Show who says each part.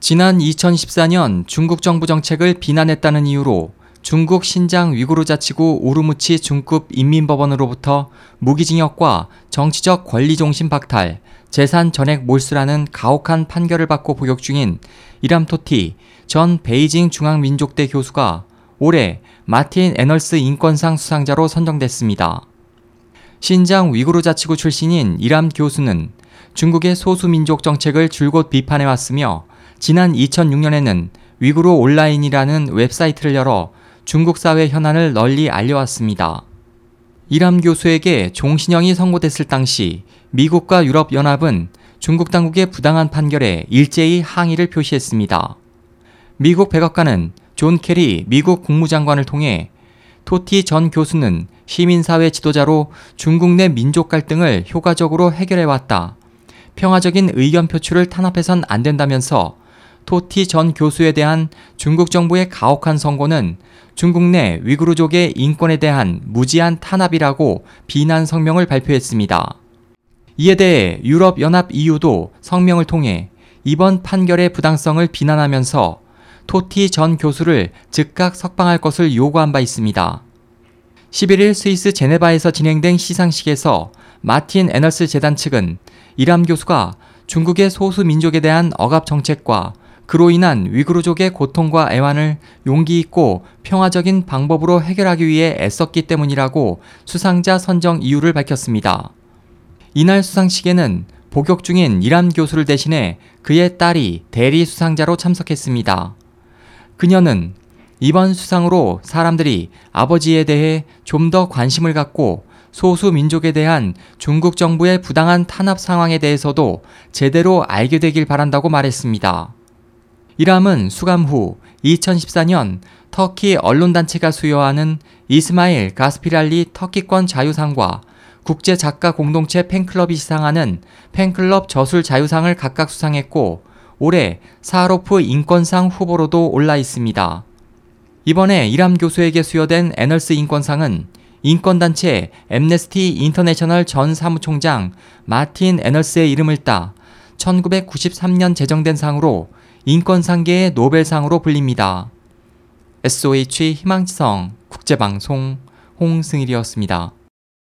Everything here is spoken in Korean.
Speaker 1: 지난 2014년 중국 정부 정책을 비난했다는 이유로 중국 신장 위구르 자치구 우르무치 중급 인민법원으로부터 무기징역과 정치적 권리 중심 박탈, 재산 전액 몰수라는 가혹한 판결을 받고 복역 중인 이람토티 전 베이징 중앙민족대 교수가 올해 마틴 애널스 인권상 수상자로 선정됐습니다. 신장 위구르 자치구 출신인 이람 교수는 중국의 소수민족 정책을 줄곧 비판해왔으며 지난 2006년에는 위구르 온라인이라는 웹사이트를 열어 중국 사회 현안을 널리 알려왔습니다. 일함 교수에게 종신형이 선고됐을 당시 미국과 유럽연합은 중국 당국의 부당한 판결에 일제히 항의를 표시했습니다. 미국 백악관은 존 케리 미국 국무장관을 통해 토티 전 교수는 시민사회 지도자로 중국 내 민족 갈등을 효과적으로 해결해왔다. 평화적인 의견 표출을 탄압해선 안 된다면서 토티 전 교수에 대한 중국 정부의 가혹한 선고는 중국 내 위구르족의 인권에 대한 무지한 탄압이라고 비난 성명을 발표했습니다. 이에 대해 유럽연합 EU도 성명을 통해 이번 판결의 부당성을 비난하면서 토티 전 교수를 즉각 석방할 것을 요구한 바 있습니다. 11일 스위스 제네바에서 진행된 시상식에서 마틴 애널스 재단 측은 이람 교수가 중국의 소수 민족에 대한 억압 정책과 그로 인한 위구르족의 고통과 애환을 용기 있고 평화적인 방법으로 해결하기 위해 애썼기 때문이라고 수상자 선정 이유를 밝혔습니다. 이날 수상식에는 복역 중인 이람 교수를 대신해 그의 딸이 대리 수상자로 참석했습니다. 그녀는 이번 수상으로 사람들이 아버지에 대해 좀 더 관심을 갖고 소수 민족에 대한 중국 정부의 부당한 탄압 상황에 대해서도 제대로 알게 되길 바란다고 말했습니다. 이람은 수감 후 2014년 터키 언론단체가 수여하는 이스마일 가스피랄리 터키권 자유상과 국제 작가 공동체 팬클럽이 시상하는 팬클럽 저술 자유상을 각각 수상했고 올해 사하로프 인권상 후보로도 올라 있습니다. 이번에 일함 교수에게 수여된 애널스 인권상은 인권단체 엠네스티 인터내셔널 전 사무총장 마틴 애널스의 이름을 따 1993년 제정된 상으로 인권상계의 노벨상으로 불립니다. SOH 희망지성 국제방송 홍승일이었습니다.